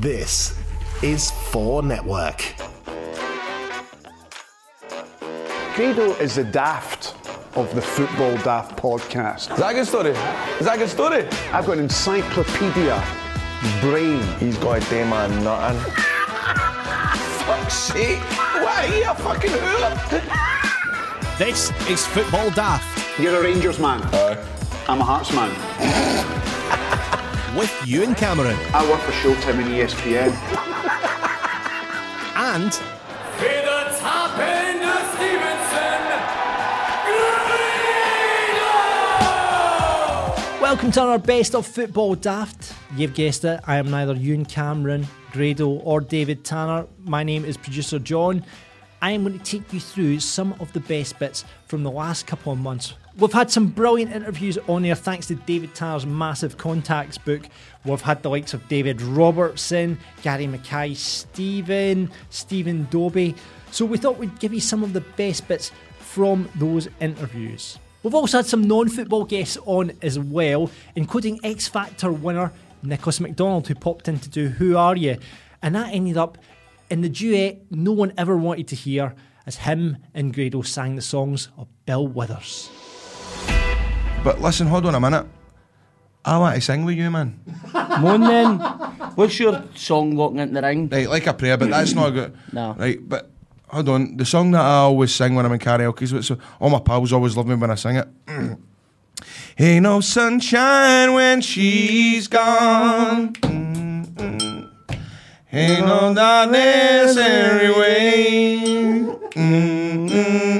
This is 4 Network. Grado is the daft of the Football Daft podcast. Is that a good story? Is that a good story? I've got an encyclopedia brain. He's got a day man nothing. Fuck's sake. Why are you a fucking hoot? This is Football Daft You're a Rangers man. I'm a Hearts man. With Ewan Cameron I work for Showtime and ESPN. and For the top end of Stevenson, Welcome to our best of football daft. You've guessed it, I am neither Ewan Cameron, Grado, or David Tanner. My name is producer John. I am going to take you through some of the best bits from the last couple of months. We've had some brilliant interviews on there thanks to David Tanner's massive contacts book. We've had the likes of David Robertson, Gary Mackay, Stephen, Stephen Dobie. So we thought we'd give you some of the best bits from those interviews. We've also had some non football guests on as well, including X Factor winner Nicholas McDonald, who popped in to do Who Are You? And that ended up in the duet no one ever wanted to hear as him and Grado sang the songs of Bill Withers. But listen, hold on a minute. I want to sing with you, man. Moan then. What's your song walking into the ring? Right, like a prayer, but that's not good. No. Right, but hold on. The song that I always sing when I'm in karaoke is so all my pals always love me when I sing it. Ain't no sunshine when she's gone. Mm-mm. Ain't no darkness anyway. Mm-mm-mm.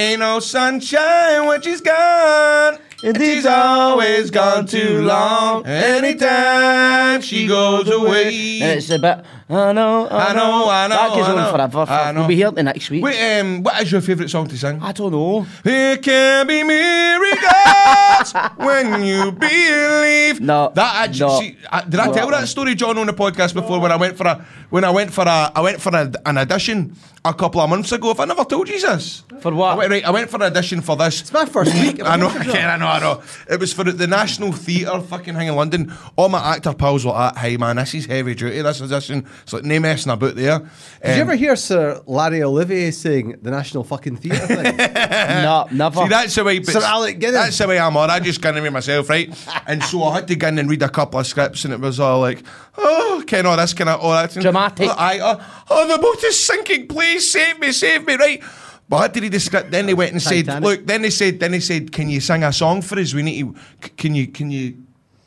Ain't no sunshine when she's gone. And she's always gone too long. Anytime she goes away. And it's a bit. I know. I know, I know, That goes I on know, forever. I know. We'll be here the next week. Wait, um, what is your favourite song to sing? I don't know. It can be miracles when you believe. No, that actually. no. See, I, did I tell that story, John, on the podcast before when I went for a when I went for a I went for a, an audition a couple of months ago? If I never told you this, For what? I went, right, I went for an audition for this. It's my first week. I know, I can, I know, I know. It was for the National Theatre fucking thing in London. All my actor pals were at, "Hey man, this is heavy duty. This audition. It's like no messing about there." Did you Um, ever hear Sir Larry Olivier saying the National fucking theatre thing? no, never. See, that's the way. Sir Alec Guinness. That's the way I'm on. I just can't read myself, right? and so I had to go in and read a couple of scripts, and it was all like, oh, Ken, all this kind of, all that. Dramatic. Oh, I, oh, oh, the boat is sinking. Please save me, save me, right? But I had to read the script. Then they went and said, look. Then they said, then they said, can you sing a song for us? We need to. c- Can you? Can you?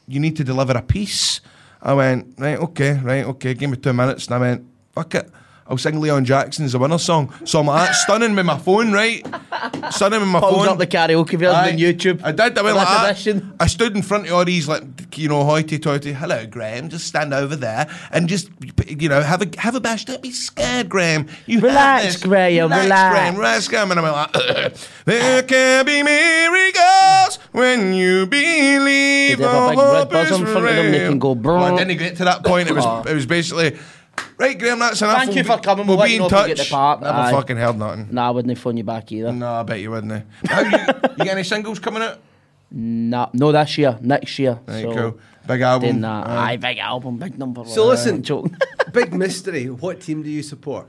You need to deliver a piece. I went, right, okay, right, okay. Give me two minutes, and I went, fuck it. I'll sing Leon Jackson's The Winner song. So I'm like, stunning with my phone, right? Stunning with my Pulls phone. up the karaoke version on YouTube. I did. I went like that. edition. I stood in front of all these like you know hoity-toity. Hello, Graham. Just stand over there and just you know have a have a bash. Don't be scared, Graham. You Relax. Graham, Relax, relax. Graham. Relax, Graham. And I went like, there can be miracles when you believe. Did they have a big red buzz in front of them? They can go, Well, I didn't get to that point. It was it was basically. Right, Graham, that's enough. Thank you We'll for be- coming. We'll We'll be in you you touch. the part. Never Aye. fucking heard nothing. Nah, I wouldn't phone you back either. No, I bet you wouldn't. Eh. How you, you got any singles coming out? Nah, no, this year, next year. Right, so, cool. Big album. Then, uh, Aye. aye, big album, big number. So one. listen. Joke. Big mystery. What team do you support?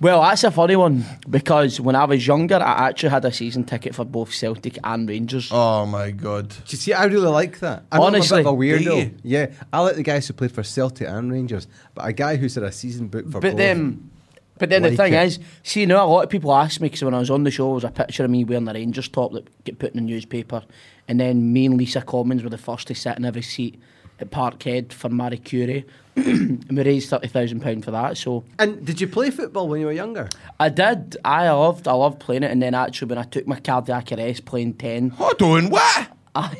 Well, that's a funny one because when I was younger, I actually had a season ticket for both Celtic and Rangers. Oh my god. Do you see? I really like that. I know Honestly, I'm a bit of a weirdo. Yeah, I like the guys who played for Celtic and Rangers, but a guy who's had a season book for but both. then, but then the thing it. is, see, you know, a lot of people ask me because when I was on the show, there was a picture of me wearing the Rangers top that get put in the newspaper, and then me and Lisa Commons were the first to sit in every seat at Parkhead for Marie Curie, and we raised thirty thousand pound for that. So And did you play football when you were younger? I did. I loved. I loved playing it, and then actually when I took my cardiac arrest playing ten, Hold on, what? I,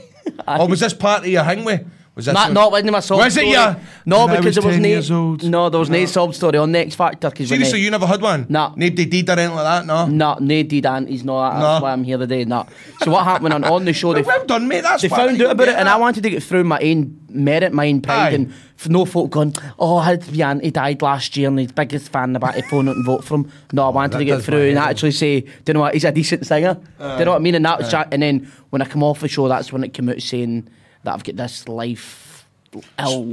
Or was this part of your hang with? Was this Not, some- not wasn't my sob story? Was it ya? No, When I because was there was 10 no. old. No, there was no, sob story on X Factor. Cause when Seriously, they- you never had one? Nah. Nobody did or anything like that, no? No, no did aunties, no, that, No. that's why I'm here today. No. So what happened on, on the show? They, Well done, mate. That's they found out about it, and I wanted to get through my own merit, my own pride, Aye. and f- no folk going, "Oh, I had to be auntie died last year, and he's biggest fan about to phone out and vote for him." No, I wanted that to get does through and head in. actually say, "Do you know what? He's a decent singer." Do you know what I mean? And that was chat. And then when I come off the show, that's when it came out saying that I've got this life ill,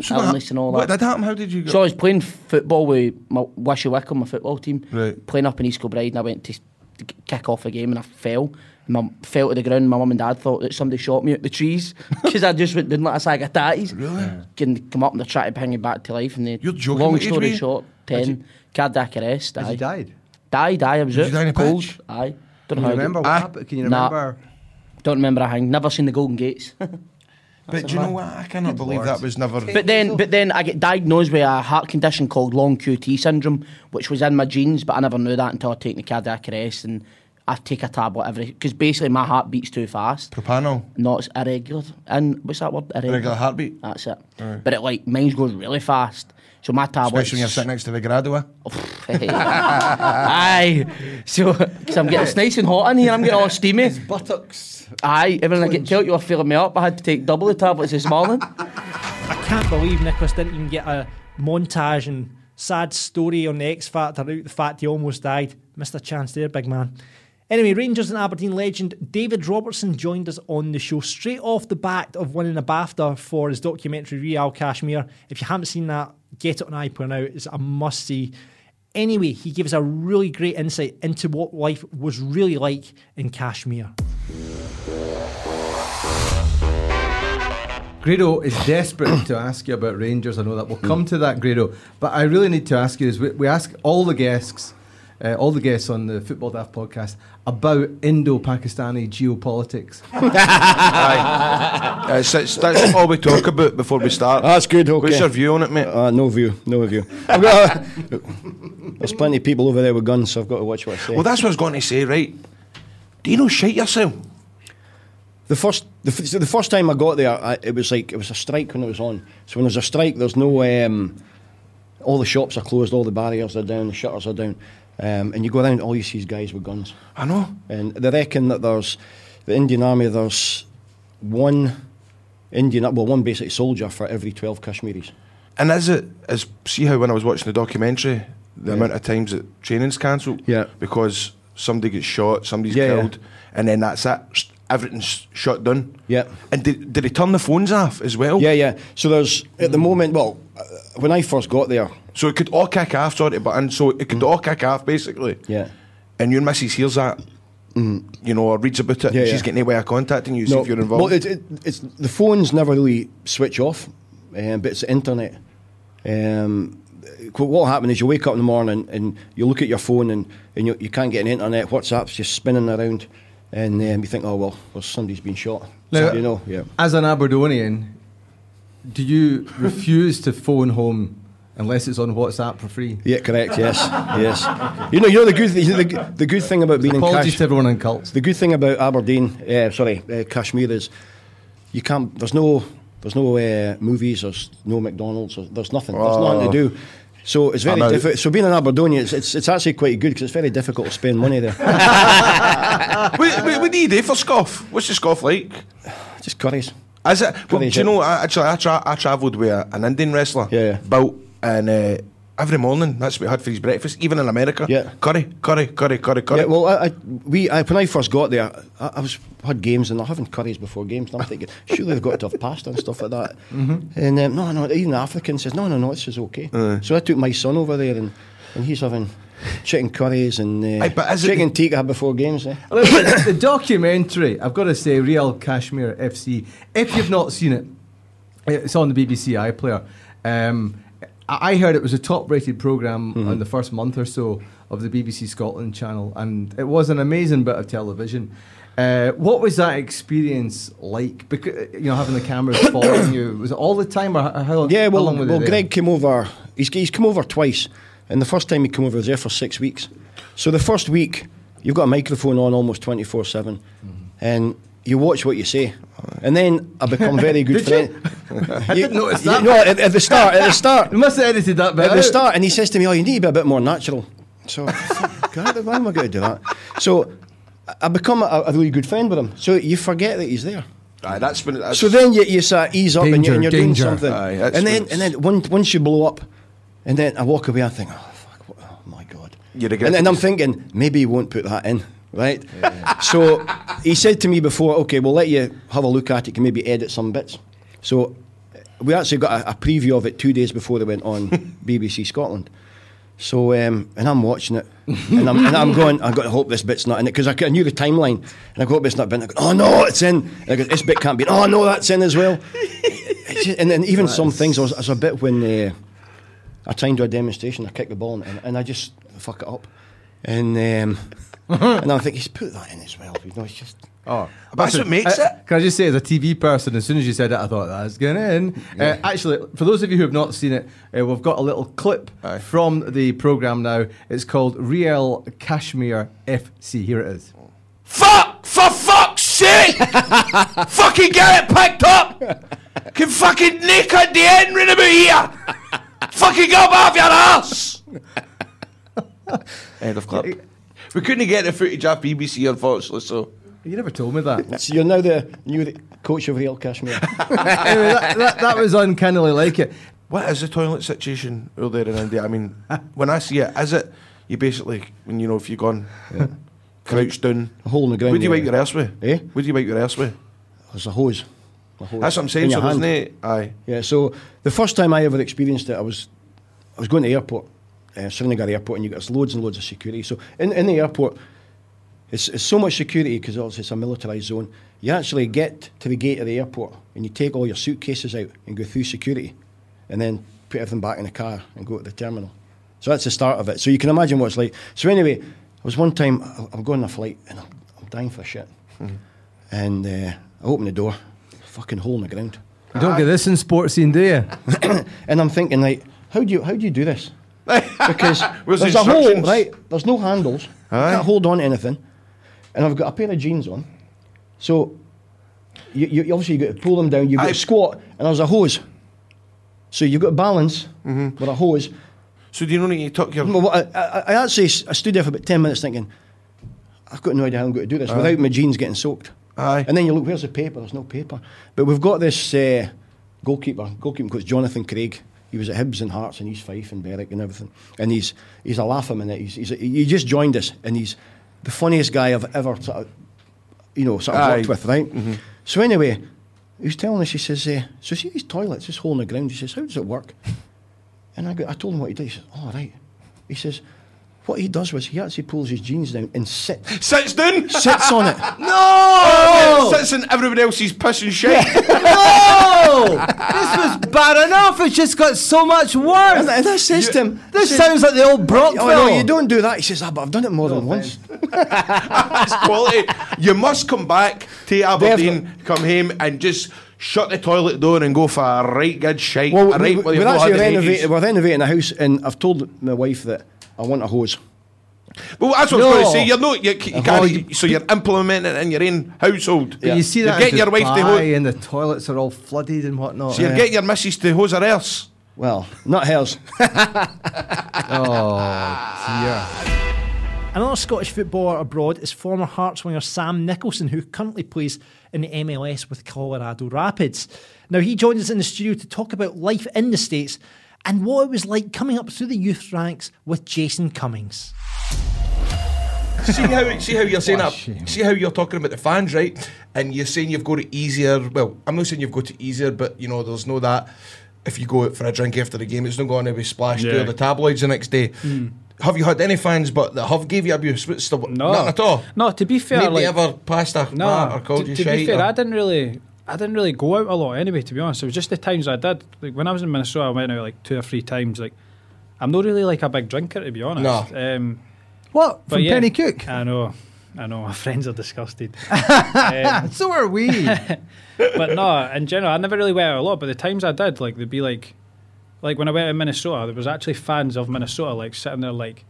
So illness hap- and all that. What that. did happen? How did you go? So I was playing football with my Wishy Wickham, my football team, Right. playing up in East Kilbride, and I went to, s- to k- kick off a game and I fell. And I fell to the ground. My mum and dad thought that somebody shot me at the trees because I just went down like a sack of tatties. Really? Can come up and they try to bring me back to life. And they, You're joking, long what age were story you? short, Had ten cardiac arrest. Has Aye. he died? Died. Aye, I was Did out. you die in a cold. pitch? Aye. Don't Can know you I remember did- what Ah. happened? Can you Nah. remember? Don't remember a thing. Never seen the Golden Gates. but do you know what? I cannot believe Lord. that was never. But then, but then I get diagnosed with a heart condition called long QT syndrome, which was in my genes, but I never knew that until I take the cardiac arrest and I take a tablet every because basically my heart beats too fast. Propanol. No, it's irregular. And what's that word? Irregular. Irregular heartbeat. That's it. But it like mine goes really fast. So my tablet. Especially when you're sitting next to the Gradua. Aye. So, because I'm getting it's nice and hot in here, I'm getting all steamy. Buttocks. Aye, everything I get tell you, I feeling me up. I had to take double the tablets this morning. I can't believe Nicholas didn't even get a montage and sad story on the X Factor out the fact he almost died. Missed a chance there, big man. Anyway, Rangers and Aberdeen legend David Robertson joined us on the show straight off the back of winning a BAFTA for his documentary Real Kashmir. If you haven't seen that, get it on iPlayer now. It's a must see. Anyway, he gives a really great insight into what life was really like in Kashmir. Grado is desperate to ask you about Rangers. I know that we'll come to that, Grado. But I really need to ask you is we, we ask all the guests, uh, all the guests on the Football Daft podcast about Indo-Pakistani geopolitics. Uh, it's- it's- that's all we talk about before we start. That's good, okay. What's your view on it, mate? Uh, no view, no view. I've got a, there's plenty of people over there with guns, so I've got to watch what I say. Well, that's what I was going to say, right? Do you know shit yourself? the first, the, f- so the first time I got there, I, it was like it was a strike when it was on. So when there's a strike, there's no, um, all the shops are closed, all the barriers are down, the shutters are down, um, and you go around, all you see is guys with guns. I know. And they reckon that there's the Indian Army. There's one Indian, well, one basic soldier for every twelve Kashmiris. And is it, is, see how when I was watching the documentary, the Yeah. amount of times that training's cancelled? Yeah. Because somebody gets shot, somebody's Yeah, yeah. killed, and then that's it. Everything's shut down. Yeah. And did, did they turn the phones off as well? Yeah, yeah. So there's at the moment. Well, uh, when I first got there, So it could all kick off, sorry, but and so it could all kick off basically. yeah. And your missus hears that, you know, or reads about it. Yeah, she's yeah. getting a way of contacting you, see if you're involved. Well, it, it, it's the phones never really switch off, um, but it's the internet. Um, what will happen is you wake up in the morning and you look at your phone and, and you, you can't get an internet. WhatsApp's just spinning around, and um, you think, oh well, well somebody's been shot. Now- So, you know, yeah. As an Aberdonian, do you refuse to phone home unless it's on WhatsApp for free? Yeah, correct. Yes, yes. You know, you know the good, th- the, the good thing about being in Apologies Kash- to everyone in Cults. The good thing about Aberdeen, uh, sorry, uh, Kashmir is you can't. There's no, there's no uh, movies. There's no McDonald's. There's, there's nothing. There's nothing to do. So it's very difficult. So being an Aberdonian, it's, it's, it's actually quite good because it's very difficult to spend money there. what, what, what do you do for scoff? What's the scoff like? Just curries. Is it? Well, do you know? I, actually, I, tra- I travelled with an Indian wrestler. Yeah, yeah. Built and uh, every morning that's what he had for his breakfast. Even in America. Yeah. Curry, curry, curry, curry, curry. Yeah, well, I, I, we, I, when I first got there, I, I was had games and they're having curries before games. And I'm thinking, surely they've got to have pasta and stuff like that. And um, no, no, even the African says, no, no, no, this is okay. So I took my son over there and, and he's having chicken curries and uh, Aye, but is it chicken the- tikka before games. Eh? Listen, the documentary, I've got to say, Real Kashmir FC. If you've not seen it, it's on the BBC iPlayer. Um, I heard it was a top-rated program Mm-hmm. on the first month or so of the BBC Scotland channel, and it was an amazing bit of television. Uh, what was that experience like? Because you know, having the cameras following you, was it all the time, or how, how Yeah, well, long well. Greg came over. He's, he's come over twice, and the first time he came over, he was there for six weeks. So the first week, you've got a microphone on almost twenty four seven, and you watch what you say, and then I become very good Did friend. I didn't notice that. no, at, at the start, at the start, You must have edited that bit at the start, and he says to me, "Oh, you need to be a bit more natural." So, God, why am I going to do that? So, I- I become a, a really good friend with him. So you forget that he's there. Aye, that's when. That's, So then you, you sort of ease up and, you, Danger, and you're doing something. Aye, and then and then once, once you blow up, and then I walk away, I think, oh, fuck, what, oh my God. You regret and then it. I'm thinking, maybe he won't put that in, right? So he said to me before, okay, we'll let you have a look at it, can maybe edit some bits. So we actually got a, a preview of it two days before they went on BBC Scotland. So, um, and I'm watching it, and I'm, and I'm going, I've got to hope this bit's not in it, because I knew the timeline, and I hope it's not been, I go, oh no, it's in. And I go, this bit can't be, oh no, that's in as well. Just- and then even some things, there was, there was a bit when uh, I trying to do a demonstration, I kick the ball, and, and I just fuck it up. And um, and I think he's put that in as well. You know, it's just. Oh, That's what makes uh, it. Can I just say, as a TV person, as soon as you said it, I thought that's going in. Uh, actually, for those of you who have not seen it, uh, we've got a little clip Aye. from the program now. It's called Real Kashmir FC. Here it is. Fuck! For fuck's sake! fucking get it picked up! Can fucking naked the end ring about here! fucking go off your ass! End of clip. We couldn't get the footage off BBC, unfortunately, so. You never told me that. So you're now the new coach of Real Kashmir. anyway, that, that, that was uncannily like it. What is the toilet situation over there in India? I mean, when I see it, is it you basically when you know if you've gone crouched down, A hole in the ground. would you yeah. wipe your ass with? Eh? Would you wipe your ass with? There's a hose. A hose That's what I'm saying. So hand. isn't it? Aye. Yeah. So the first time I ever experienced it, I was I was going to the airport, uh, Srinagar Airport, and you've got loads and loads of security. So in, in the airport, it's, it's so much security because obviously it's a militarised zone. You actually get to the gate of the airport and you take all your suitcases out and go through security, and then put everything back in the car and go to the terminal. So that's the start of it. So you can imagine what it's like. So anyway, there was one time I- I'm going on a flight and I'm, I'm dying for shit, and uh, I open the door, fucking hole in the ground. You don't get this in Sportscene, do you? And I'm thinking, like, how do you how do you do this? Because there's a hole, right? There's no handles. Aye. Can't hold on to anything. And I've got a pair of jeans on. So you, you obviously you got to pull them down. You've got Aye. to squat, and there's a hose. So you've got to balance Mm-hmm. with a hose. So do you know that you took your? Well, I, I, I actually I stood there for about ten minutes thinking, I've got no idea how I'm going to do this without my jeans getting soaked. Aye. And then you look, where's the paper? There's no paper. But we've got this uh, goalkeeper, goalkeeper coach Jonathan Craig. He was at Hibs and Hearts and he's Fife and Berwick and everything. And he's he's a laugh a minute. He's, he's a, he just joined us and he's the funniest guy I've ever sort of, you know, sort of Aye. worked with, right? So anyway, he was telling us, he says, uh, so see these toilets, this hole in the ground. He says, how does it work? And I, go, I told him what he did. He says, oh, right. He says, what he does was he actually pulls his jeans down and sits, Sits down. sits on it. No. Sits in everybody else's piss and shit. Oh! this was bad enough. It's just got so much worse. And, and I says to him, this says, sounds like the old Brockville. Oh no, you don't do that. He says, ah, but I've done it more than once. That's quality. You must come back to Aberdeen, Definitely. come home, and just shut the toilet door and go for a right good shite. Well, a we, we, we're, not actually the renovating. We're renovating a house, and I've told my wife that I want a hose. Well, that's what I was going to say. You're not. You, you Oh, can't, you- so you're implementing it in your own household. But you see that You that getting in your wife to hose. and the toilets are all flooded and whatnot. So you get your missus to hose her else. Well, not hers. Oh, Another Scottish footballer abroad is former Hearts winger Sam Nicholson, who currently plays in the MLS with Colorado Rapids. Now, he joins us in the studio to talk about life in the States and what it was like coming up through the youth ranks with Jason Cummings. see how see how you're saying that. See how you're talking about the fans, right? And you're saying you've got it easier. Well, I'm not saying you've got it easier, but you know, there's no that. If you go out for a drink after the game, it's not going to be splashed Yeah. through the tabloids the next day. Hmm. Have you had any fans, but that have gave you abuse? What's the, No, nothing at all. No, to be fair, Nobody like, ever passed a no. bar or called to, you to be fair, or- I didn't really, I didn't really go out a lot anyway. To be honest, it was just the times I did. Like when I was in Minnesota, I went out like two or three times. Like I'm not really like a big drinker, to be honest. No. Um, What? From yeah, Penicuik? I know. I know. My friends are disgusted. um, So are we. but no, in general, I never really went out a lot. But the times I did, like, they'd be like, like when I went to Minnesota, there was actually fans of Minnesota like sitting there like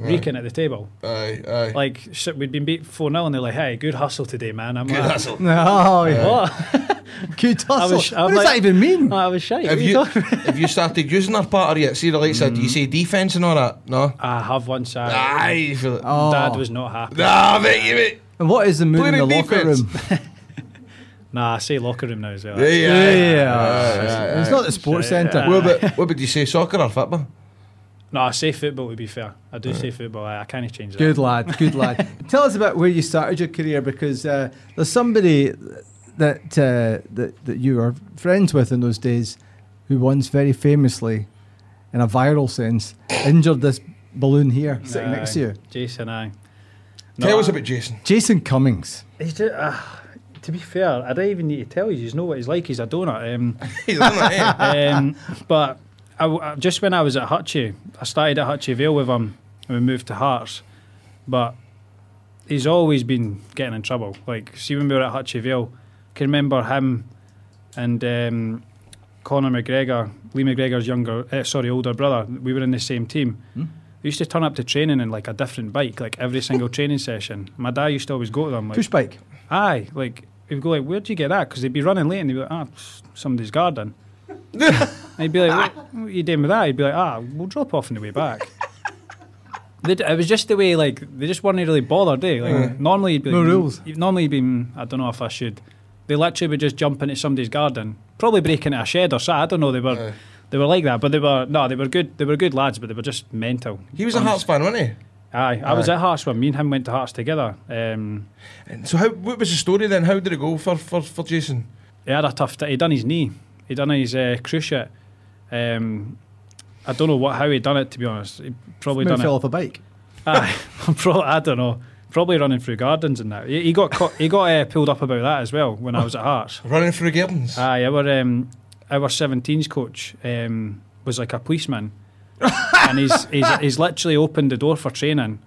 reeking at the table. Aye, aye. Like shit, we'd been beat four 0 and they're like, "Hey, good hustle today, man." I'm Good like, hustle. oh, yeah. What? Good hustle. was- I what was does like- that even mean? I was shy. Have you have you started using that part yet? See the likes of do you mm. say defence and all that? No. I have one side. Aye. you feel it. Oh. Dad was not happy. Nah, mate, you mate. And what is the mood in the Playing locker defence. room? Nah, I say locker room now as well. Yeah, Yeah. It's not the sports centre. yeah. What about what would you say? Soccer or football? No, I say football to be fair. I do say football. I, I can't change that. Good lad, good lad. Tell us about where you started your career because uh, there's somebody that uh, that that you were friends with in those days, who once very famously, in a viral sense, injured this balloon here sitting next to you? Jason, I. Tell us about Jason. Jason Cummings. He's just, uh, to be fair, I don't even need to tell you. You know what he's like. He's a donut. Um, He's a donut, eh? um, but I I just when I was at Hutchie, I started at Hutchie Vale with him, and we moved to Hearts. But he's always been getting in trouble. Like, see, when we were at Hutchie Vale, I can remember him and um, Conor McGregor, Lee McGregor's younger, uh, sorry, older brother. We were in the same team. We used to turn up to training in like a different bike, like every single training session. My dad used to always go to them. Like, Push bike. Aye, like he'd go like, "Where'd you get that?" Because they'd be running late, and they'd be like, "Ah, somebody's garden." And he'd be like, what, "What are you doing with that?" He'd be like, "Ah, we'll drop off on the way back." They'd- it was just the way, like they just weren't really bothered. Eh? Like normally, you'd be No like, rules. you'd- Normally, you'd be, "Mm, I don't know if I should. They literally would just jump into somebody's garden, probably break into a shed or something. I don't know. They were, they were like that, but they were no, they were good. They were good lads, but they were just mental. He was a Hearts fan, wasn't he? Aye, I was Aye. at Hearts when me and him went to Hearts together. Um, And so, how? What was the story then? How did it go for for, for Jason? he had a tough. T- he done his knee. He done his uh, cruciate. Um, I don't know what how he done it to be honest. He probably Maybe done fell it. off a bike. Aye, pro- I don't know. Probably running through gardens and that. He, he got caught, he got uh, pulled up about that as well when I was at Hearts. Running through gardens. Aye, our um, our 17s coach um, was like a policeman, and he's, he's he's literally opened the door for training.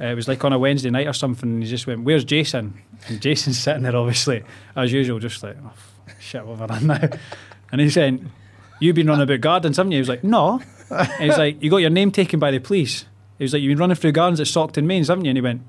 Uh, it was like on a Wednesday night or something, and he just went, "Where's Jason?" And Jason's sitting there, obviously, as usual, just like, oh, "Shit, what have I done now?" And he's saying, "You've been running about gardens, haven't you?" He was like, "No." And he's like, "You got your name taken by the police." He was like, "You've been running through gardens at Stockton Mains, haven't you?" And he went,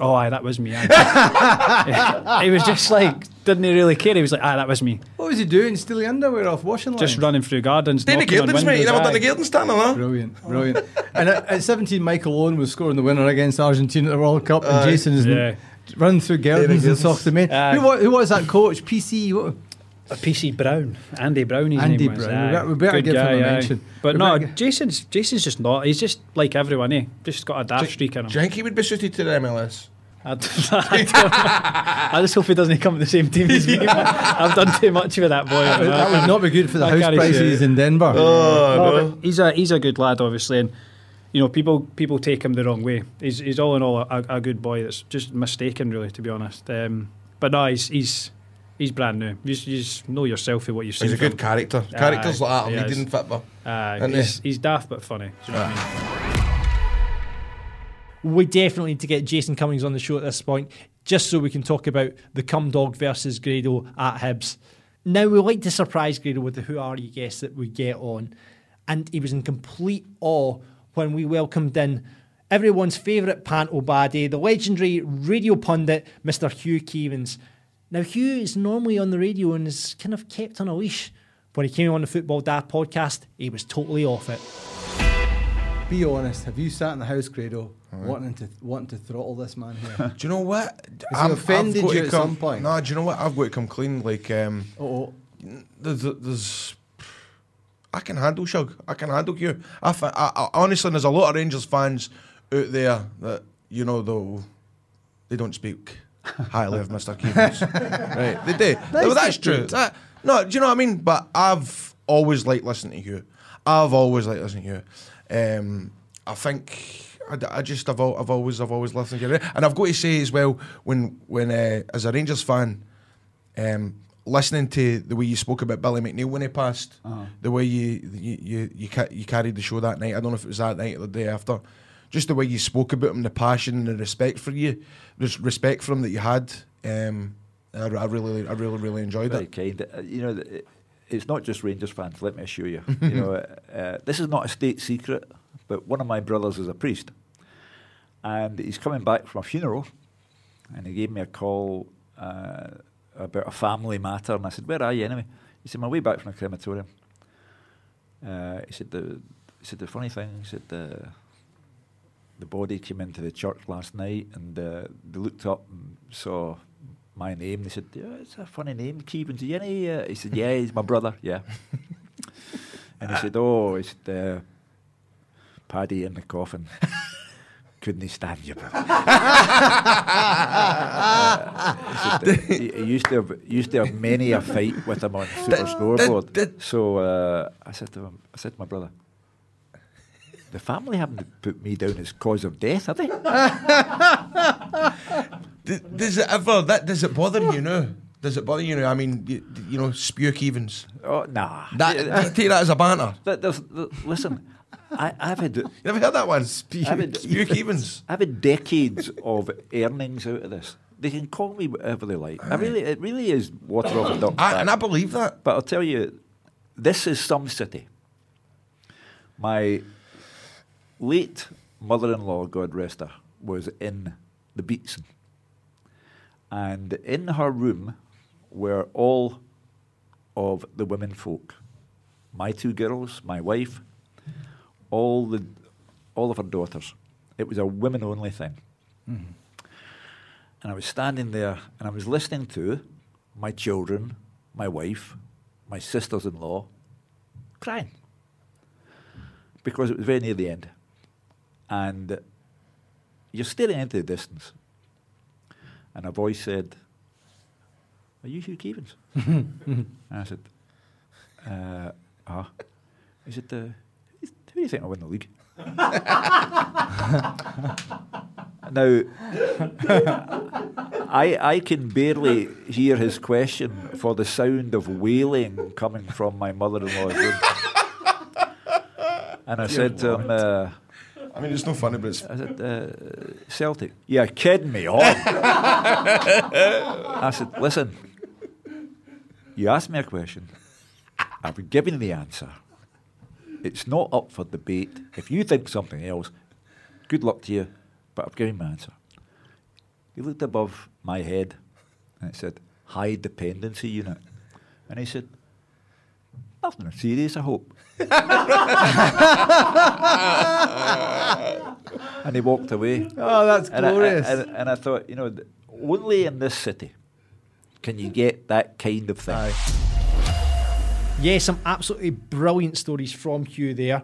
"Oh, aye, that was me." aye." he was just like, didn't he really care? He was like, "Ah, that was me." What was he doing? Stealing underwear off washing lines? Just running through gardens. Did the knocking gardens, mate? You never done the gardens standing, huh? Brilliant, brilliant. and at, at 17, Michael Owen was scoring the winner against Argentina at the World Cup, and Aye. Jason is Yeah. running through gardens and gardens. soft the main. Who, who was that coach? PC? What? A PC Brown, Andy Brown. His Andy name was. Brown. aye. We better- we better Good give him a guy, aye. mention. But We no, better Jason's Jason's just not. He's just like everyone. Eh, just got a daft streak in him. Do you think he would be suited to the MLS? I, don't, I, don't. I just hope he doesn't come to the same team as me. I've done too much with that boy. That would- that would not be good for the I house can't prices in Denver. Oh, No, no. he's a he's a good lad, obviously, and you know people people take him the wrong way. He's he's all in all a, a good boy that's just mistaken, really, to be honest. Um, but no, he's he's he's brand new. You just, you just know yourself for what you've seen. He's a from good character. Aye, Characters like that are he needed is. in football. Aye, he's, he's daft but funny. Do you know what I mean? We definitely need to get Jason Cummings on the show at this point, just so we can talk about the Cum Dog versus Grado at Hibs. Now, we like to surprise Grado with the Who Are You guest that we get on, and he was in complete awe when we welcomed in everyone's favourite panto baddie, the legendary radio pundit, Mr. Hugh Keevins. Now, Hugh is normally on the radio and is kind of kept on a leash. When he came on the Football Daft podcast, he was totally off it. Be honest. Have you sat in the house, Grado, wanting to wanting to throttle this man here? Do you know what? he offended got you to at come- some point? No, do you know what? I've got to come clean. Like, um, oh, there's, there's, I can handle Shug. I can handle you. I, fi- I, I honestly, there's a lot of Rangers fans out there that you know though they don't speak highly of Mr. Keevins. right? They do. Nice Well, that's true. That, no, do you know what I mean? But I've always liked listening to you. I've always liked listening to you. Um, I think. I just I've, I've always I've always listened to you, and I've got to say as well when when uh, as a Rangers fan, um, listening to the way you spoke about Billy McNeill when he passed, the way you you you you, you carried the show that night. I don't know if it was that night or the day after. Just the way you spoke about him, the passion and the respect for you, there's respect for him that you had. Um, I, I really, I really, really enjoyed Very it. kind. Uh, you know, it's not just Rangers fans. Let me assure you. you know, uh, uh, this is not a state secret, but one of my brothers is a priest, and he's coming back from a funeral, and he gave me a call uh, about a family matter, and I said, "Where are you anyway?" He said, "My way back from the crematorium." Uh, he said, "The," he said, "The funny thing," he said, "the." The body came into the church last night, and uh, they looked up and saw my name. They said, yeah, "It's a funny name, Keevins. Are you any?" Uh, he said, "Yeah, he's my brother." Yeah. and he said, "Oh, he said, uh, Paddy in the coffin." couldn't he stand you, brother? he, he used to have used to have many a fight with him on Super Scoreboard. so uh, I said to him, I said to my brother, the family haven't put me down as cause of death, have they? Does it ever that does it bother you now? Does it bother you now? I mean, you, you know, Spuke Evans. Oh nah. That you take that as a banter. That, there's, there- listen, I, I've had. You never heard that one? I've had, Spuke Evans. I've had decades of earnings out of this. They can call me whatever they like. I really, it really is water off a duck's back. and I believe that. But I'll tell you, this is some city. My late mother-in-law, God rest her, was in the Beatson, and in her room were all of the women folk, my two girls, my wife, all the, all of her daughters. It was a women-only thing. And I was standing there and I was listening to my children, my wife, my sisters in law crying because it was very near the end. And you're staring into the distance. And a voice said, Are you Hugh Keevins? and I said, uh, Ah. Is it uh, Who do you think will win the league? Now, I, I can barely hear his question for the sound of wailing coming from my mother-in-law's room. And I said to him, uh, I mean, it's not funny, but it's. I said, uh, Celtic. You're kidding me off. I said, listen, you asked me a question. I've given the answer. It's not up for debate. If you think something else, good luck to you, but I've given my answer. He looked above my head and it said, high dependency unit. And he said, nothing serious, I hope. and he walked away. Oh, that's And I- glorious. and, and I thought, you know, only in this city can you get that kind of thing. Yeah, some absolutely brilliant stories from Hugh there.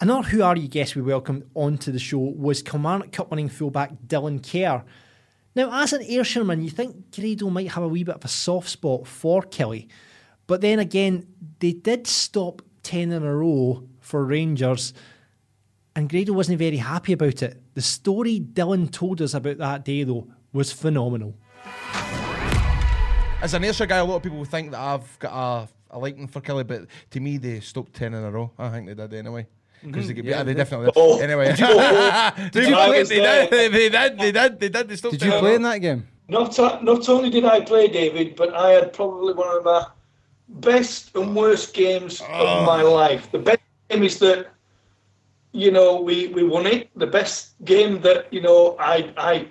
Another Who Are You guest we welcomed onto the show was Kilmarnock Cup winning fullback Dylan Kerr. Now, as an Ayrshireman, you think Grado might have a wee bit of a soft spot for Killie. But then again, they did stop 10 in a row for Rangers, and Grado wasn't very happy about it. The story Dylan told us about that day, though, was phenomenal. As an Ayrshire guy, a lot of people think that I've got a, a liking for Killie, but to me, they stopped 10 in a row. I think they did anyway. Because they, Mhm. Yeah, yeah, they they- definitely did. Oh, anyway, did you- they, did you play- they, did, they, they did, they did, they did, they Did you play in that game? Not, not only did I play, David, but I had probably one of my best and worst games of oh. my life. The best game is that, you know, we, we won it. The best game that, you know, I, I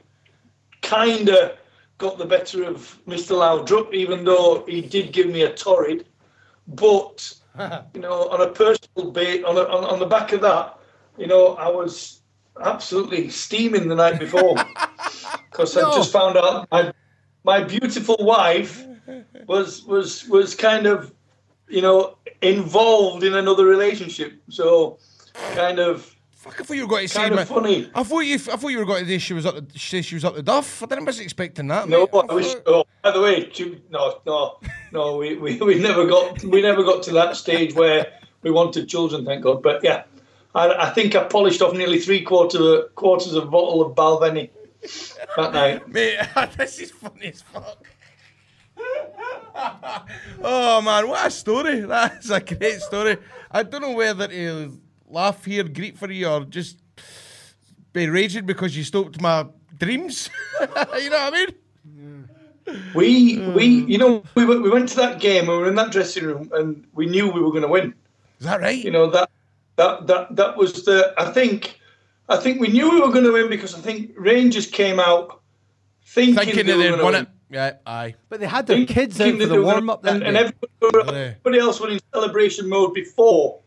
kind of got the better of Mr. Laudrup, even though he did give me a torrid. But, you know, on a personal base, on, a, on, on the back of that, you know, I was absolutely steaming the night before because I just found out my, my beautiful wife was was was kind of you know involved in another relationship. So kind of Fuck, I thought you were going to say, kind of funny. I thought you, I thought you were going to say she was up the, say she was up the duff. I didn't was expecting that. No, mate. I was. Oh, by the way, tu- no, no, no. We, we, we never got we never got to that stage where we wanted children. Thank God. But yeah, I, I think I polished off nearly three quarter quarters of a bottle of Balvenie that night. Mate, this is funny as fuck. Oh man, what a story! That's a great story. I don't know whether to laugh here, greet for you, or just be raging because you stopped my dreams. you know what I mean? We we hmm. you know we went- we went to that game and we were in that dressing room and we knew we were going to win. Is that right? You know that that that that was the I think I think we knew we were going to win because I think Rangers came out thinking, Thinking they that were won win. it. Yeah, aye. But they had their Thinking kids out for the warm up that and, and everybody, everybody else were in celebration mode before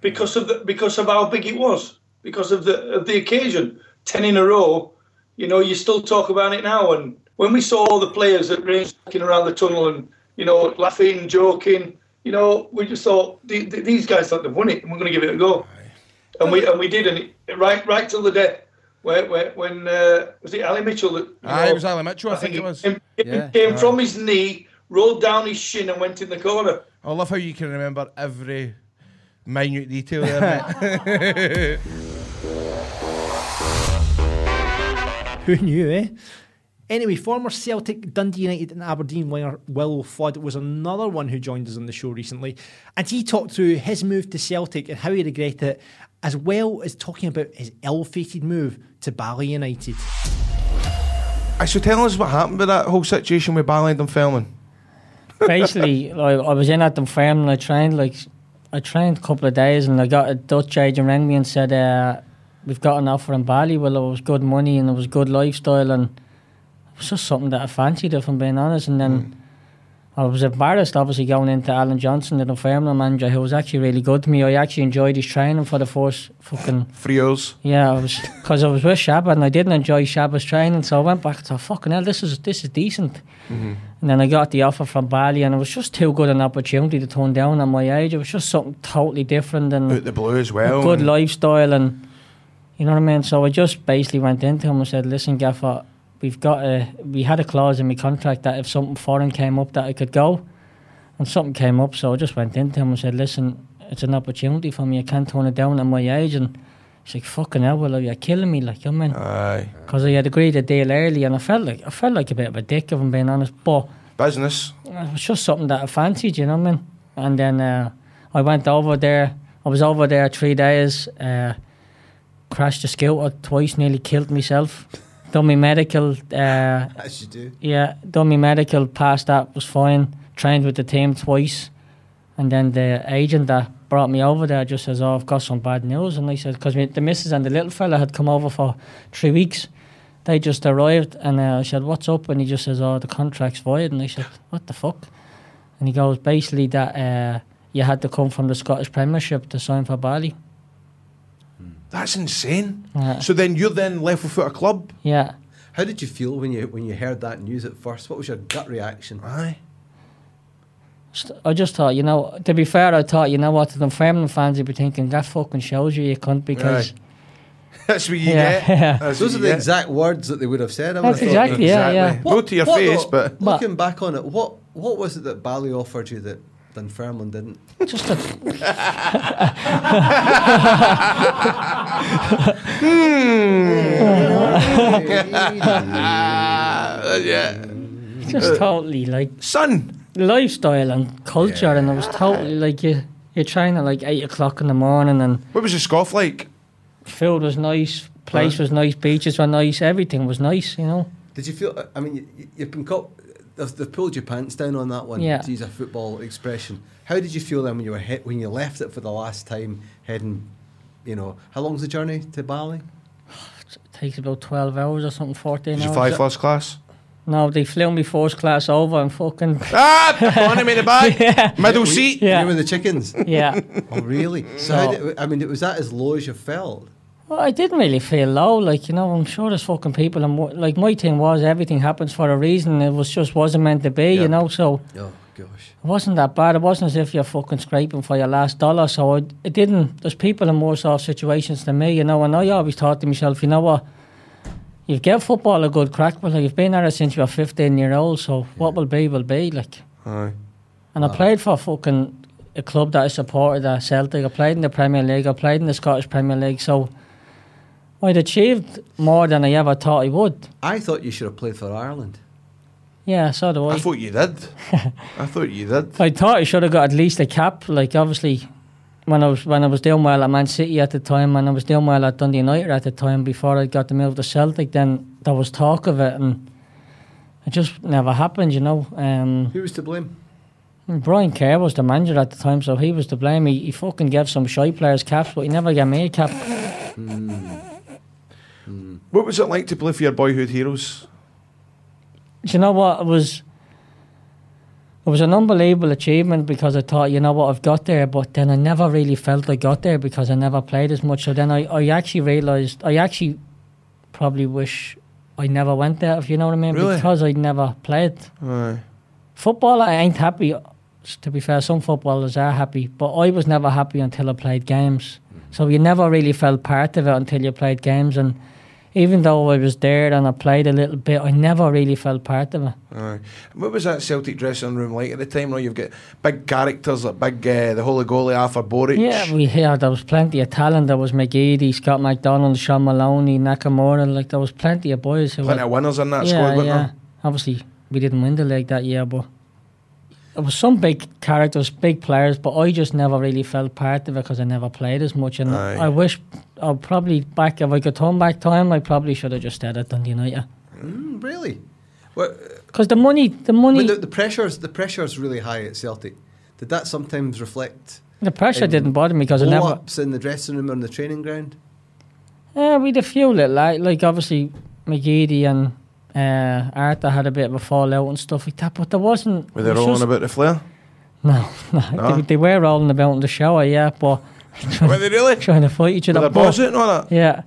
because of the because of how big it was because of the of the occasion ten in a row. You know, you still talk about it now. And when we saw all the players at Rangers walking around the tunnel and you know laughing, joking, you know, we just thought "The- the- these guys thought they've won it and we're going to give it a go. And we and we did, and it, right right till the death. Where, where, when uh, was it Ali Mitchell? That, you Aye, know, it was Ali Mitchell, I think it was. Came, Yeah. came Aye. from his knee, rolled down his shin, and went in the corner. I love how you can remember every minute detail there, mate. Who knew, eh? Anyway, former Celtic, Dundee United, and Aberdeen winger Willo Flood was another one who joined us on the show recently, and he talked through his move to Celtic and how he regretted it, as well as talking about his ill-fated move to Bali United. I so tell us what happened with that whole situation with Ballard and Fellman. basically, like, I was in at the farm and I trained like I trained a couple of days and I got a Dutch agent rang me and said, uh, "We've got an offer in Bali. Well, it was good money and it was good lifestyle and it was just something that I fancied, if I'm being honest." And then I was embarrassed, obviously, going into Alan Johnston, the Dunfermline manager, who was actually really good to me. I actually enjoyed his training for the first fucking three years. Yeah, I was because I was with Shabba and I didn't enjoy Shabba's training, so I went back and thought, "Fucking hell, this is this is decent." Mhm. And then I got the offer from Bali, and it was just too good an opportunity to turn down at my age. It was just something totally different and Out the blue as well. good lifestyle, and you know what I mean. So I just basically went into him and said, "Listen, Gaffer, we've got a we had a clause in my contract that if something foreign came up, that I could go." And something came up, so I just went into him and said, "Listen, it's an opportunity for me. I can't turn it down at my age." And he's like, "Fucking hell, well, you're killing me, like, you know I mean?" Because I had agreed a deal early, and I felt like I felt like a bit of a dick, if I'm being honest. But Business. it was just something that I fancied, you know what I mean? And then uh, I went over there. I was over there three days. Uh, crashed a scooter twice, nearly killed myself. Done my medical. Uh, As you do. Yeah, done my medical. Passed that was fine. Trained with the team twice, and then the agent that brought me over there just says, "Oh, I've got some bad news." And I said, "Because the missus and the little fella had come over for three weeks." They just arrived, and uh, I said, "What's up?" And he just says, "Oh, the contract's void." And I said, "What the fuck?" And he goes, "Basically that uh, you had to come from the Scottish Premiership to sign for Bali." That's insane. Yeah. So then you're then left without a club. Yeah. How did you feel when you when you heard that news at first? What was your gut reaction? Aye. I just thought, you know, to be fair, I thought, you know what, the Dunfermline fans would be thinking, that fucking shows you you cunt because. Right. That's what you Yeah, get. yeah. That's Those what are the get. exact words that they would have said. I would That's have thought. exactly, yeah, yeah. Go to your what face, though, but looking back on it, what what was it that Bali offered you that Dunfermline didn't? Just a hmm. yeah. just totally like son lifestyle and culture, and it was totally like you you're trying at like eight o'clock in the morning, and what was the scoff like? Food was nice, place Huh? was nice, beaches were nice, everything was nice, you know. Did you feel? I mean, you, you've been caught. They've, they've pulled your pants down on that one. Yeah. To use a football expression. How did you feel then when you were hit when you left it for the last time, heading? You know, how long's the journey to Bali? It takes about twelve hours or something, fourteen Did you hours. fly first class? No, they flew me first class over and fucking. Ah, on him in the back, yeah. middle Were seat. were Yeah. You with the chickens. Yeah. oh, really? So, how did, I mean, was that as low as you felt? Well, I didn't really feel low, like you know. I'm sure there's fucking people, and like my thing was everything happens for a reason. It was just wasn't meant to be, you know. So Oh gosh. it wasn't that bad. It wasn't as if you're fucking scraping for your last dollar. So it, it didn't. There's people in worse off situations than me, you know. And I always thought to myself, you know what? You've given football a good crack, but like, you've been at it since you were 15 year old. So what will be will be like. Aye. And I played for fucking a club that I supported at Celtic. I played in the Premier League. I played in the Scottish Premier League. So I'd achieved more than I ever thought I would. I thought you should have played for Ireland. Yeah, so do I. I thought you did. I thought you did. I thought I should have got at least a cap. Like obviously, when I was when I was doing well at Man City at the time, and I was doing well at Dundee United at the time before I got the move to Celtic, then there was talk of it, and it just never happened. You know. Um, Who was to blame? Brian Kerr was the manager at the time, so he was to blame. He, he fucking gave some shy players caps, but he never gave me a cap. What was it like to play for your boyhood heroes? Do you know what? It was it was an unbelievable achievement because I thought, you know what, I've got there, but then I never really felt I got there because I never played as much. So then I, I actually realised I actually probably wish I never went there, if you know what I mean, Really? because I never played. Aye. Football, I ain't happy. To be fair, some footballers are happy, but I was never happy until I played games. So you never really felt part of it until you played games, and even though I was there and I played a little bit, I never really felt part of it. Aye. What was that Celtic dressing room like at the time? Now you've got big characters like big uh, the holy goalie Artur Boruc. Yeah, we yeah, there was plenty of talent. There was McGeady, Scott McDonald, Shaun Maloney, Nakamura. Like there was plenty of boys. Who Plenty were- of winners in that yeah, squad, wasn't yeah. there? Obviously, we didn't win the league that year, but there was some big characters, big players. But I just never really felt part of it because I never played as much. And Aye. I wish I'd probably back if I could turn back time. I probably should have just stayed at Dundee United Mm, really? Well, because the money, the money, the, the pressures, the pressure's really high at Celtic. Did that sometimes reflect? the pressure didn't bother me because I never. blow-ups in the dressing room or in the training ground. Yeah, we had a few little like, like obviously McGeady and uh, Artur had a bit of a fallout and stuff like that, but there wasn't. Were they was rolling just- about the flare? No, no, No? They, they were rolling about in the shower, yeah, but Were they really? trying to fight each other. their balls out and all that? Yeah,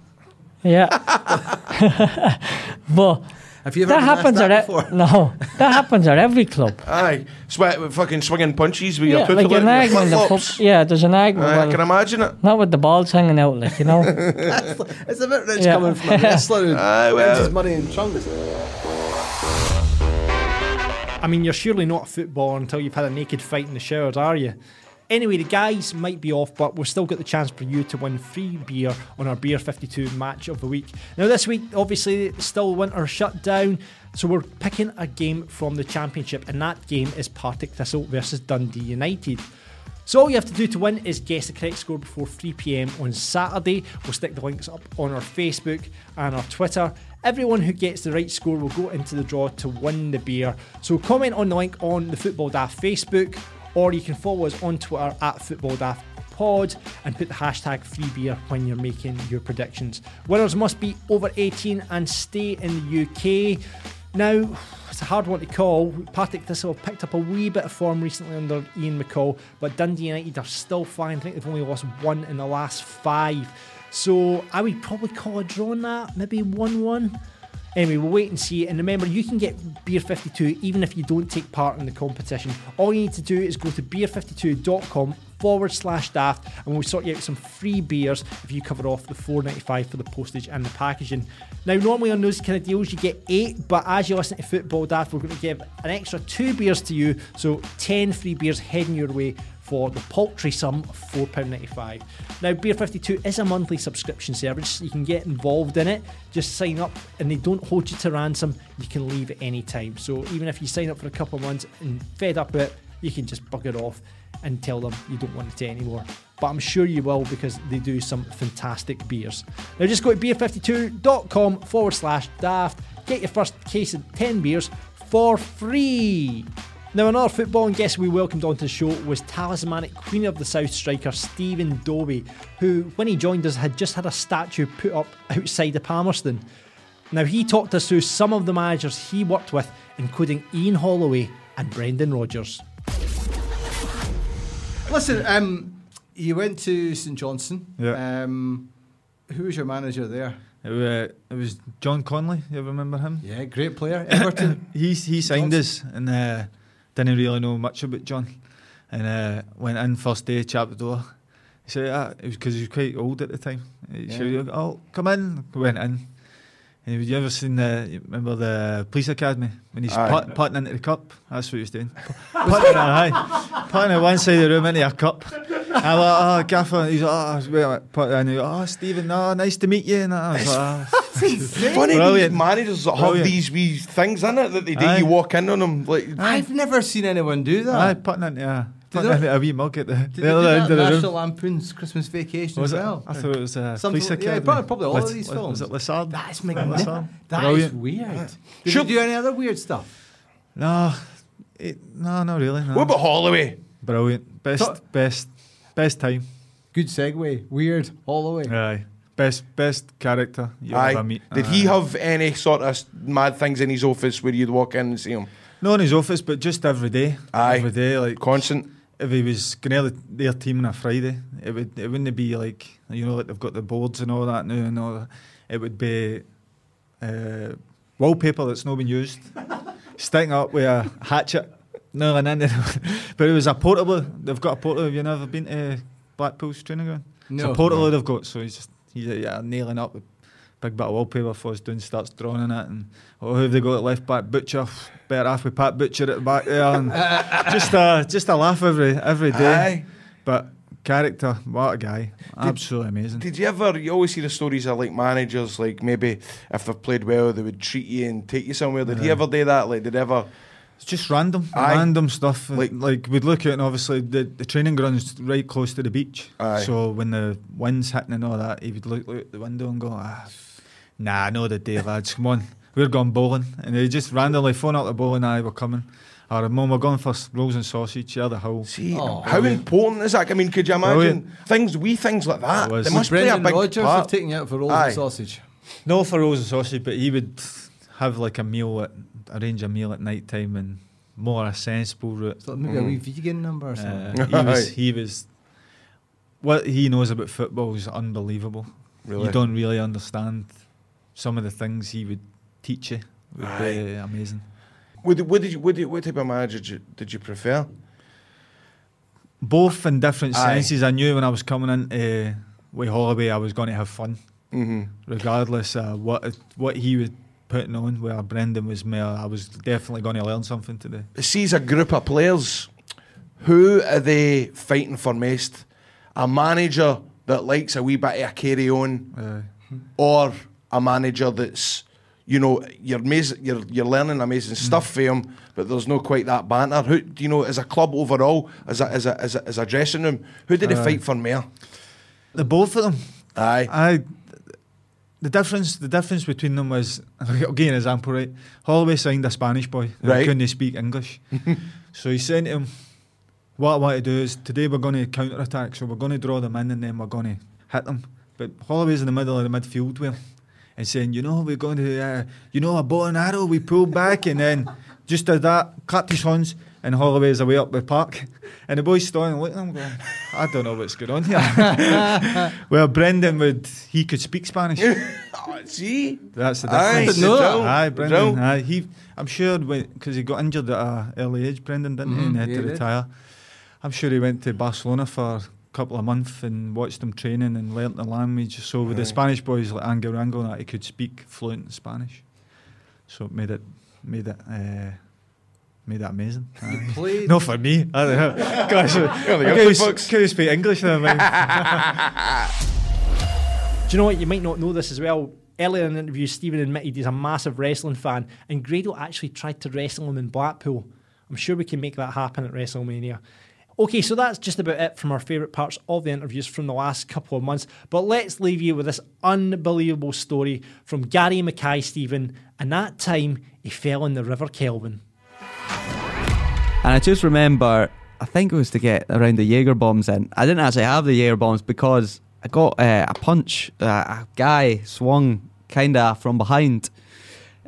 yeah. but Have you ever that been asked happens that at before? no, that happens at every club. Aye, Sweat, fucking swinging punches with Yeah, your like tutelage an and argument. in your the flip-flops. Yeah, there's an argument. Aye, I can imagine it. not with the balls hanging out, like you know. It's a bit rich Yeah. coming from a wrestler who Aye, wins well. his money in chunks. I mean, you're surely not a footballer until you've had a naked fight in the showers, are you? Anyway, the guys might be off, but we've still got the chance for you to win free beer on our Beer 52 match of the week. Now, this week, obviously, still winter shut down, so we're picking a game from the Championship, and that game is Partick Thistle versus Dundee United. So all you have to do to win is guess the correct score before 3 pm on Saturday. We'll stick the links up on our Facebook and our Twitter. Everyone who gets the right score will go into the draw to win the beer. So comment on the link on the Football Daft Facebook, or you can follow us on Twitter at Football Pod and put the hashtag free beer when you're making your predictions. Winners must be over 18 and stay in the UK. Now, it's a hard one to call. Partick Thistle have picked up a wee bit of form recently under Ian McCall, but Dundee United are still flying. I think they've only lost one in the last five. So I would probably call a draw on that, maybe 1 1. Anyway, we'll wait and see. And remember, you can get Beer 52 even if you don't take part in the competition. All you need to do is go to beer52.com forward slash daft and we'll sort you out some free beers if you cover off the 4.95 for the postage and the packaging. Now, normally on those kind of deals, you get eight, but as you listen to Football Daft, we're going to give an extra two beers to you. So, 10 free beers heading your way for the paltry sum of £4.95. Now, Beer 52 is a monthly subscription service. You can get involved in it. Just sign up and they don't hold you to ransom. You can leave at any time. So, even if you sign up for a couple of months and fed up with it, you can just bugger off and tell them you don't want it anymore. But I'm sure you will because they do some fantastic beers. Now, just go to beer52.com forward slash daft. Get your first case of 10 beers for free. Now, another footballing guest we welcomed onto the show was talismanic Queen of the South striker Stephen Dobbie, who, when he joined us, had just had a statue put up outside of Palmerston. Now, he talked us through some of the managers he worked with, including Ian Holloway and Brendan Rodgers. Listen, um, you went to St Johnstone. Yeah. Um, who was your manager there? It, wa- it was John Connolly. You remember him? Yeah, great player. Everton. he he signed us and uh, didn't really know much about John. And uh, went in first day, chapped the door. He said, ah, it was because he was quite old at the time. He Yeah. said, oh, come in. Went in. And have you ever seen the, remember the police academy when he's put, putting into the cup? That's what he was doing. putting, it, aye, putting it one side of the room into a cup. I'm like, oh, Gaffer. He's like, oh, wait a minute, put it in. He goes, oh, Stephen, no, nice to meet you. And I was like, "Ah." Funny Brilliant. these managers that have Brilliant. these wee things in it that they do. Aye. You walk in on them like I've never seen anyone do that. Aye, putting into a, Did putting into a wee mug at the, Did the they do other that end of the National room. Lampoon's Christmas Vacation Was as it? I thought it was uh, a Something police like- yeah, probably, probably all Lis- of these was- films. Was it Lassard? That's Lassard. magnificent. That is Brilliant. weird. Did Sure. you do any other weird stuff? No, it, no, not really. No. What about Holloway? Brilliant. Best, So- best, best time. Good segue. Weird all the way. Aye. Best, best character you Aye. ever meet. Did he Aye. have any sort of mad things in his office where you'd walk in and see him? Not in his office, but just every day. Aye. Every day, like Constant. if he was going to their team on a Friday, it would it wouldn't be like you know like they've got the boards and all that now and all that. It would be uh, wallpaper that's not been used, sticking up with a hatchet. No, and then but it was a portable. They've got a portable. Have you never been to Blackpool's training ground? It's No. a portable they've got. So he's just he's yeah, nailing up with big bit of wallpaper falls down, starts drawing in it, and oh, who have they got at left back? Butcher, better half with Pat Butcher at the back there, and just a just a laugh every every day. Aye. But character, what a guy, absolutely amazing. Did you ever? You always hear the stories of like managers, like maybe if they've played well, they would treat you and take you somewhere. Did he ever do that? Like, did ever? It's just random, Aye. random stuff. Like, like we'd look at, it and obviously the, the training ground's right close to the beach. Aye. So when the wind's hitting and all that, he would look, look at the window and go, ah, "Nah, I know the day, lads. Come on, we're going bowling." And he just randomly phone out the bowling. Aye, we're coming. Or mum, we're going for s- rolls and sausage. Yeah, the whole. See, how important is that? I mean, could you imagine Brilliant. things, wee things like that? It was. They Would must play a big Rodgers part. have taken you out for rolls Aye. and sausage? No for rolls and sausage, but he would have like a meal at arrange a meal at night time and more a sensible route. So maybe a wee vegan number or something. Uh, he was he was what he knows about football is unbelievable. Really? You don't really understand some of the things he would teach you. Would be amazing. What, did- what did you? What, did, what type of manager did you, did you prefer? Both in different Aye. senses. I knew when I was coming in uh, with Holloway, I was going to have fun, Mhm. regardless of what what he was putting on. Where Brendan was more, I was definitely going to learn something today. See, as a group of players, who are they fighting for most? A manager that likes a wee bit of a carry on, Aye. or a manager that's, you know, you're amaz- you're you're learning amazing mm. stuff for him, but there's no quite that banter. Who do you know as a club overall, as a as a as a, as a dressing room? Who did they fight for more? The both of them. Aye. I. The difference, the difference between them was, I'll give you an example, right? Holloway signed a Spanish boy who Right. couldn't speak English, so he sent him, "What I want to do is today we're going to counter attack, so we're going to draw them in and then we're going to hit them." But Holloway's in the middle of the midfield with him, and saying, "You know, we're going to, uh, you know, a bow and arrow. We pull back and then just as that, clapped his hands, and Holloway's away up the park, and the boys standing looking at him, going, I don't know what's going on here." well, Brendan would, he could speak Spanish. Oh, see, That's the Aye, difference. the Aye, Brendan. drill. Aye, he. I'm sure because he got injured at an early age, Brendan didn't he, and Mhm, had he to retire. I'm sure he went to Barcelona for a couple of months and watched them training and learnt the language. So with the Spanish boys like Angel Rangel, that he could speak fluent Spanish. So it made it made it. Uh, Made that amazing. Aye. played- Not for me. I don't know. Gosh, I could you you speak English man? Do you know what? You might not know this as well. Earlier in the interview, Stephen admitted he's a massive wrestling fan, and Grado actually tried to wrestle him in Blackpool. I'm sure we can make that happen at WrestleMania. Okay, so that's just about it from our favourite parts of the interviews from the last couple of months. But let's leave you with this unbelievable story from Gary Mackay-Steven, and that time he fell in the River Kelvin. And I just remember, I think it was to get around the Jaeger bombs in. I didn't actually have the Jaeger bombs because I got uh, a punch. Uh, a guy swung kind of from behind.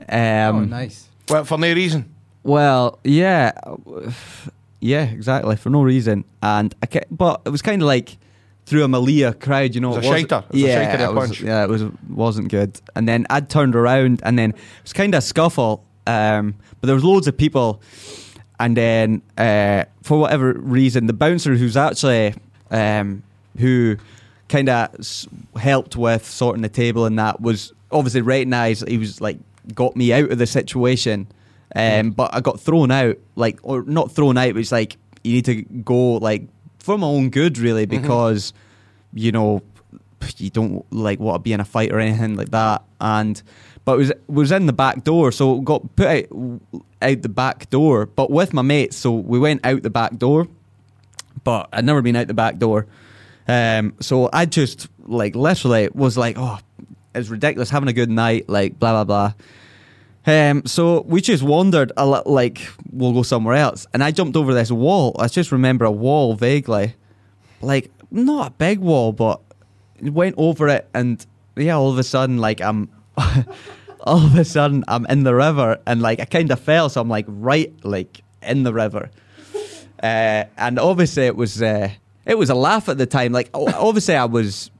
Um, oh, nice. Well, for no reason. Well, yeah, yeah, exactly for no reason. And I ca- but it was kind of like through a Malia crowd, you know. It was a wasn't- shiter. It was a yeah, shiter it was, punch. yeah, it was wasn't good. And then I'd turned around, and then it was kind of a scuffle. Um, but there was loads of people, and then uh, for whatever reason, the bouncer who's actually um, who kind of s- helped with sorting the table and that was obviously recognised. He was like got me out of the situation. Um, but I got thrown out, like, or not thrown out, but it's like, you need to go, like, for my own good, really, because, you know, you don't, like, want to be in a fight or anything like that. And, but it was, was in the back door, so got put out, out the back door, but with my mates, so we went out the back door, but I'd never been out the back door. Um, so I just, like, literally was like, oh, it's ridiculous, having a good night, like, blah, blah, blah. Um, so we just wandered a li- like we'll go somewhere else, and I jumped over this wall. I just remember a wall vaguely, like not a big wall, but went over it, and yeah, all of a sudden, like I'm, all of a sudden I'm in the river, and like I kind of fell, so I'm like right like in the river, uh, and obviously it was uh, it was a laugh at the time. Like obviously I was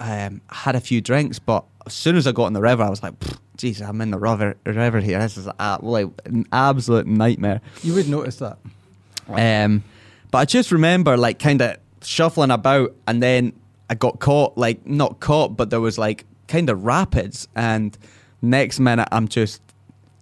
um, had a few drinks, but as soon as I got in the river, I was like, "Jesus, I'm in the river, river here. This is a, like an absolute nightmare." You would notice that. Um, but I just remember like kind of shuffling about, and then I got caught. Like not caught, but there was like kind of rapids, and next minute I'm just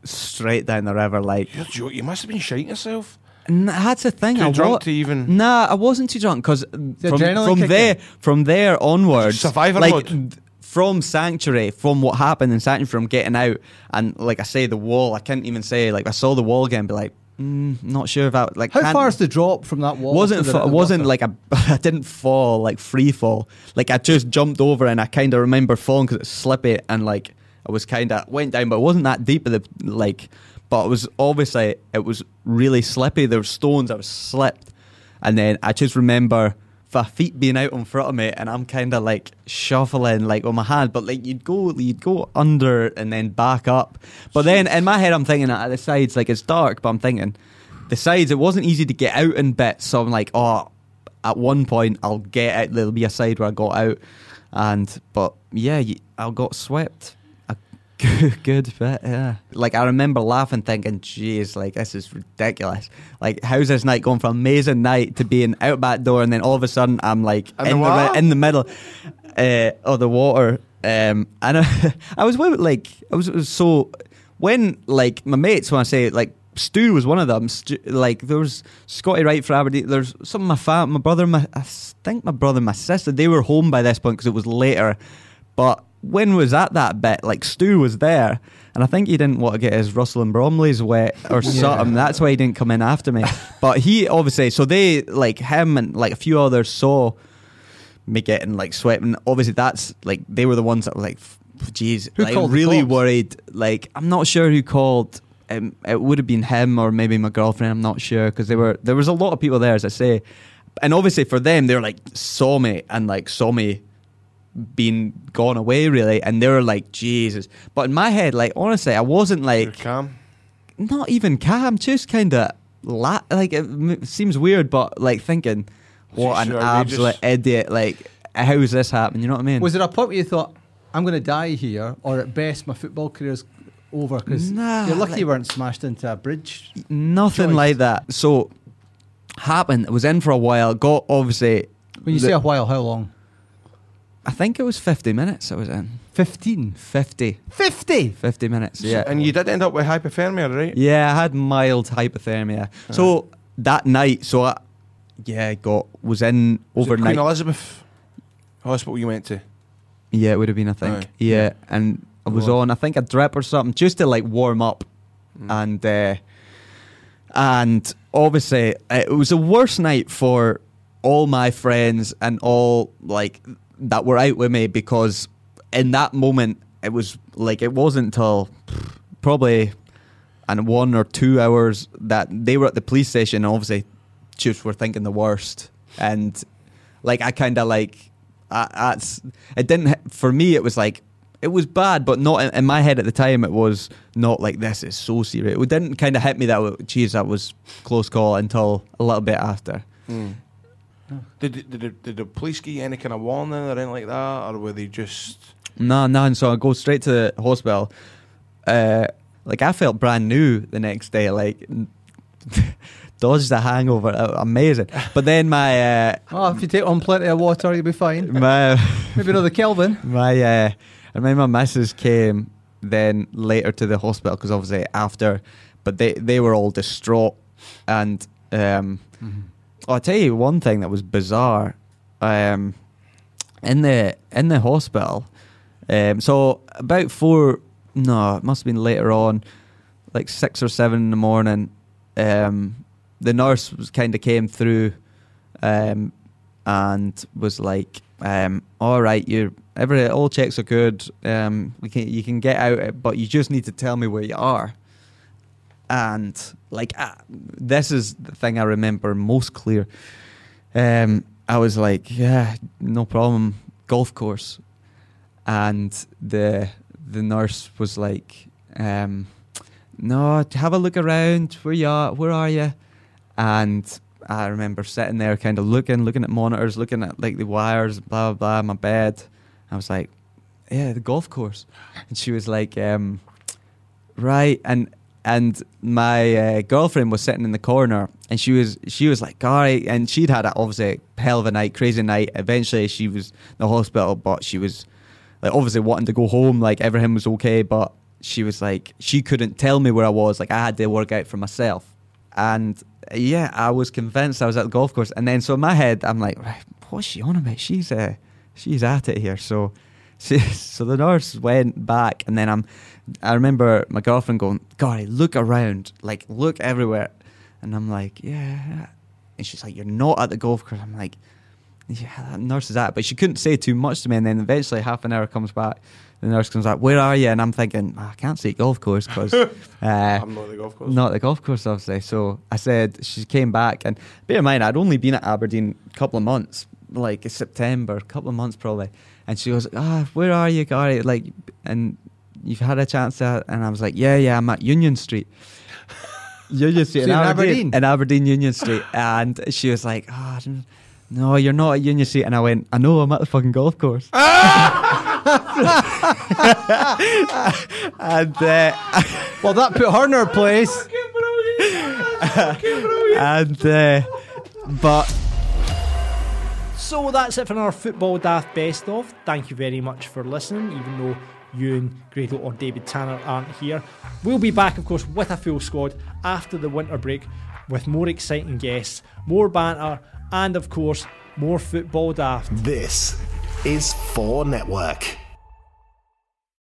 straight down the river. Like You're joking. You must have been shitting yourself. N- that's the thing. Too I drunk wa- to even- Nah, I wasn't too drunk because from, adrenaline from kick there, in? from there onwards, Survivor like, mode. th- From Sanctuary, from what happened in Sanctuary, from getting out, and like I say, the wall. I can't even say like I saw the wall again, be like, mm, not sure about like. How can't- far is the drop from that wall? wasn't to the fa- river wasn't bottom? like a I didn't fall like free fall like I just jumped over and I kind of remember falling because it's slippy and like I was kind of went down but it wasn't that deep of the like but it was obviously it was really slippy. There were stones I was slipped. And then I just remember my feet being out in front of me and I'm kind of like shuffling like on my hand. But like you'd go you'd go under and then back up. But then in my head I'm thinking at the sides like it's dark but I'm thinking the sides it wasn't easy to get out in bits. So i'm like oh at one point i'll get out. There'll be a side where i got out. And but yeah I got swept good, good bit yeah. Like i remember laughing thinking jeez like this is ridiculous. Like how's this night going from amazing night to being out back door and then all of a sudden i'm like In the the, in the middle uh, of the water um, and I, I was with like I was, was so when like my mates when I say like Stu was one of them Stu, like there was Scotty Wright for Aberdeen there's some of my fam my brother my I think my brother and my sister they were home by this point because it was later but when was at that bit like Stu was there and I think he didn't want to get his Russell and Bromley's wet or Yeah. something that's why he didn't come in after me. But he obviously so they like him and like a few others saw me getting like swept. And obviously that's like they were the ones that were like jeez Who like, called really worried. Like i'm not sure who called. Um, it would have been him or maybe my girlfriend. I'm not sure because there were there was a lot of people there as i say. And obviously for them they were like saw me and like saw me being gone away really and they were like jesus but in my head like honestly i wasn't like calm not even calm just kind of la- like it m- seems weird but like thinking what It's an just outrageous. absolute idiot like how is this happening you know what i mean Was there a point where you thought, I'm going to die here, or at best, my football career's over? Because Nah, you're lucky like- you weren't smashed into a bridge. Nothing Joist. like that. So happened. It was in for a while. Got obviously. When you the- say a while, how long? I think it was fifty minutes. I was in 15? 50. 50? 50 minutes. Yeah. And you did end up with hypothermia, right? Yeah, I had mild hypothermia. So that night, so I, yeah, I got was in Was it overnight. Queen Elizabeth Hospital you went to. Yeah, it would have been, I think. Aye. Yeah, and I was Go on. on, I think, a drip or something just to like warm up, and uh, and obviously it was the worst night for all my friends and all like that were out with me because in that moment it was like it wasn't until probably and one or two hours that they were at the police station and obviously just were thinking the worst. And like I kind of like I, that's it didn't for me it was like it was bad but not in, in my head at the time it was not like this is so serious. It didn't kind of hit me that geez that was close call until a little bit after hmm. Did, did, did, the- did the police give you any kind of warning or anything like that, or were they just? No, no, and so I go straight to the hospital. Uh, like I felt brand new the next day, like dodged the hangover, uh, amazing. But then my uh, Oh, if you take on plenty of water, you'll be fine. my Maybe another Kelvin. my uh, I remember my missus came then later to the hospital because obviously after, but they they were all distraught and um, oh, I'll tell you one thing that was bizarre. Um, in the in the hospital, um, so about four, no, it must have been later on, like six or seven in the morning. Um, the nurse was kind of came through, um, and was like, um, "All right, you every all checks are good. Um, we can you can get out, but you just need to tell me where you are." And like uh, this is the thing I remember most clear. Um, I was like, "Yeah, no problem, golf course," and the the nurse was like, um, "No, have a look around. Where you? Where are you?" And I remember sitting there, kind of looking, looking at monitors, looking at like the wires, blah blah blah, my bed. I was like, "Yeah, the golf course," and she was like, um, "Right," and and my uh, girlfriend was sitting in the corner, and she was she was like, "All right," and she'd had a, obviously a hell of a night, crazy night. Eventually, she was in the hospital, but she was like obviously wanting to go home, like everything was okay, but she was like she couldn't tell me where I was. Like I had to work out for myself, and yeah, I was convinced I was at the golf course. And then so in my head, I'm like, what's she on about? She's uh, she's at it here. So, she, so the nurse went back, and then I'm, I remember my girlfriend going, God, look around, like look everywhere, and I'm like, yeah, and she's like, you're not at the golf course. I'm like, yeah, that nurse is at, but she couldn't say too much to me. And then eventually, half an hour comes back. The nurse comes back, where are you? And I'm thinking, "Ah, I can't say golf course because uh, I'm not at the golf course. Not the golf course, obviously. So I said, she came back. And bear in mind, I'd only been at Aberdeen a couple of months, like September, a couple of months probably. And she goes, ah, where are you, Gary? Like, and you've had a chance to, and I was like, yeah, yeah, I'm at Union Street. Union Street in in Aberdeen, Aberdeen? in Aberdeen Union Street, and she was like, "Oh, no, you're not at Union Street," and I went, "I know, I'm at the fucking golf course." and uh, well, that put her in her place. and uh, but So that's it for our Football Daft Best of. Thank you very much for listening, even though Ewan, Grado, or David Tanner aren't here. We'll be back, of course, with a full squad after the winter break with more exciting guests, more banter, and of course, more Football Daft. This is 4 Network.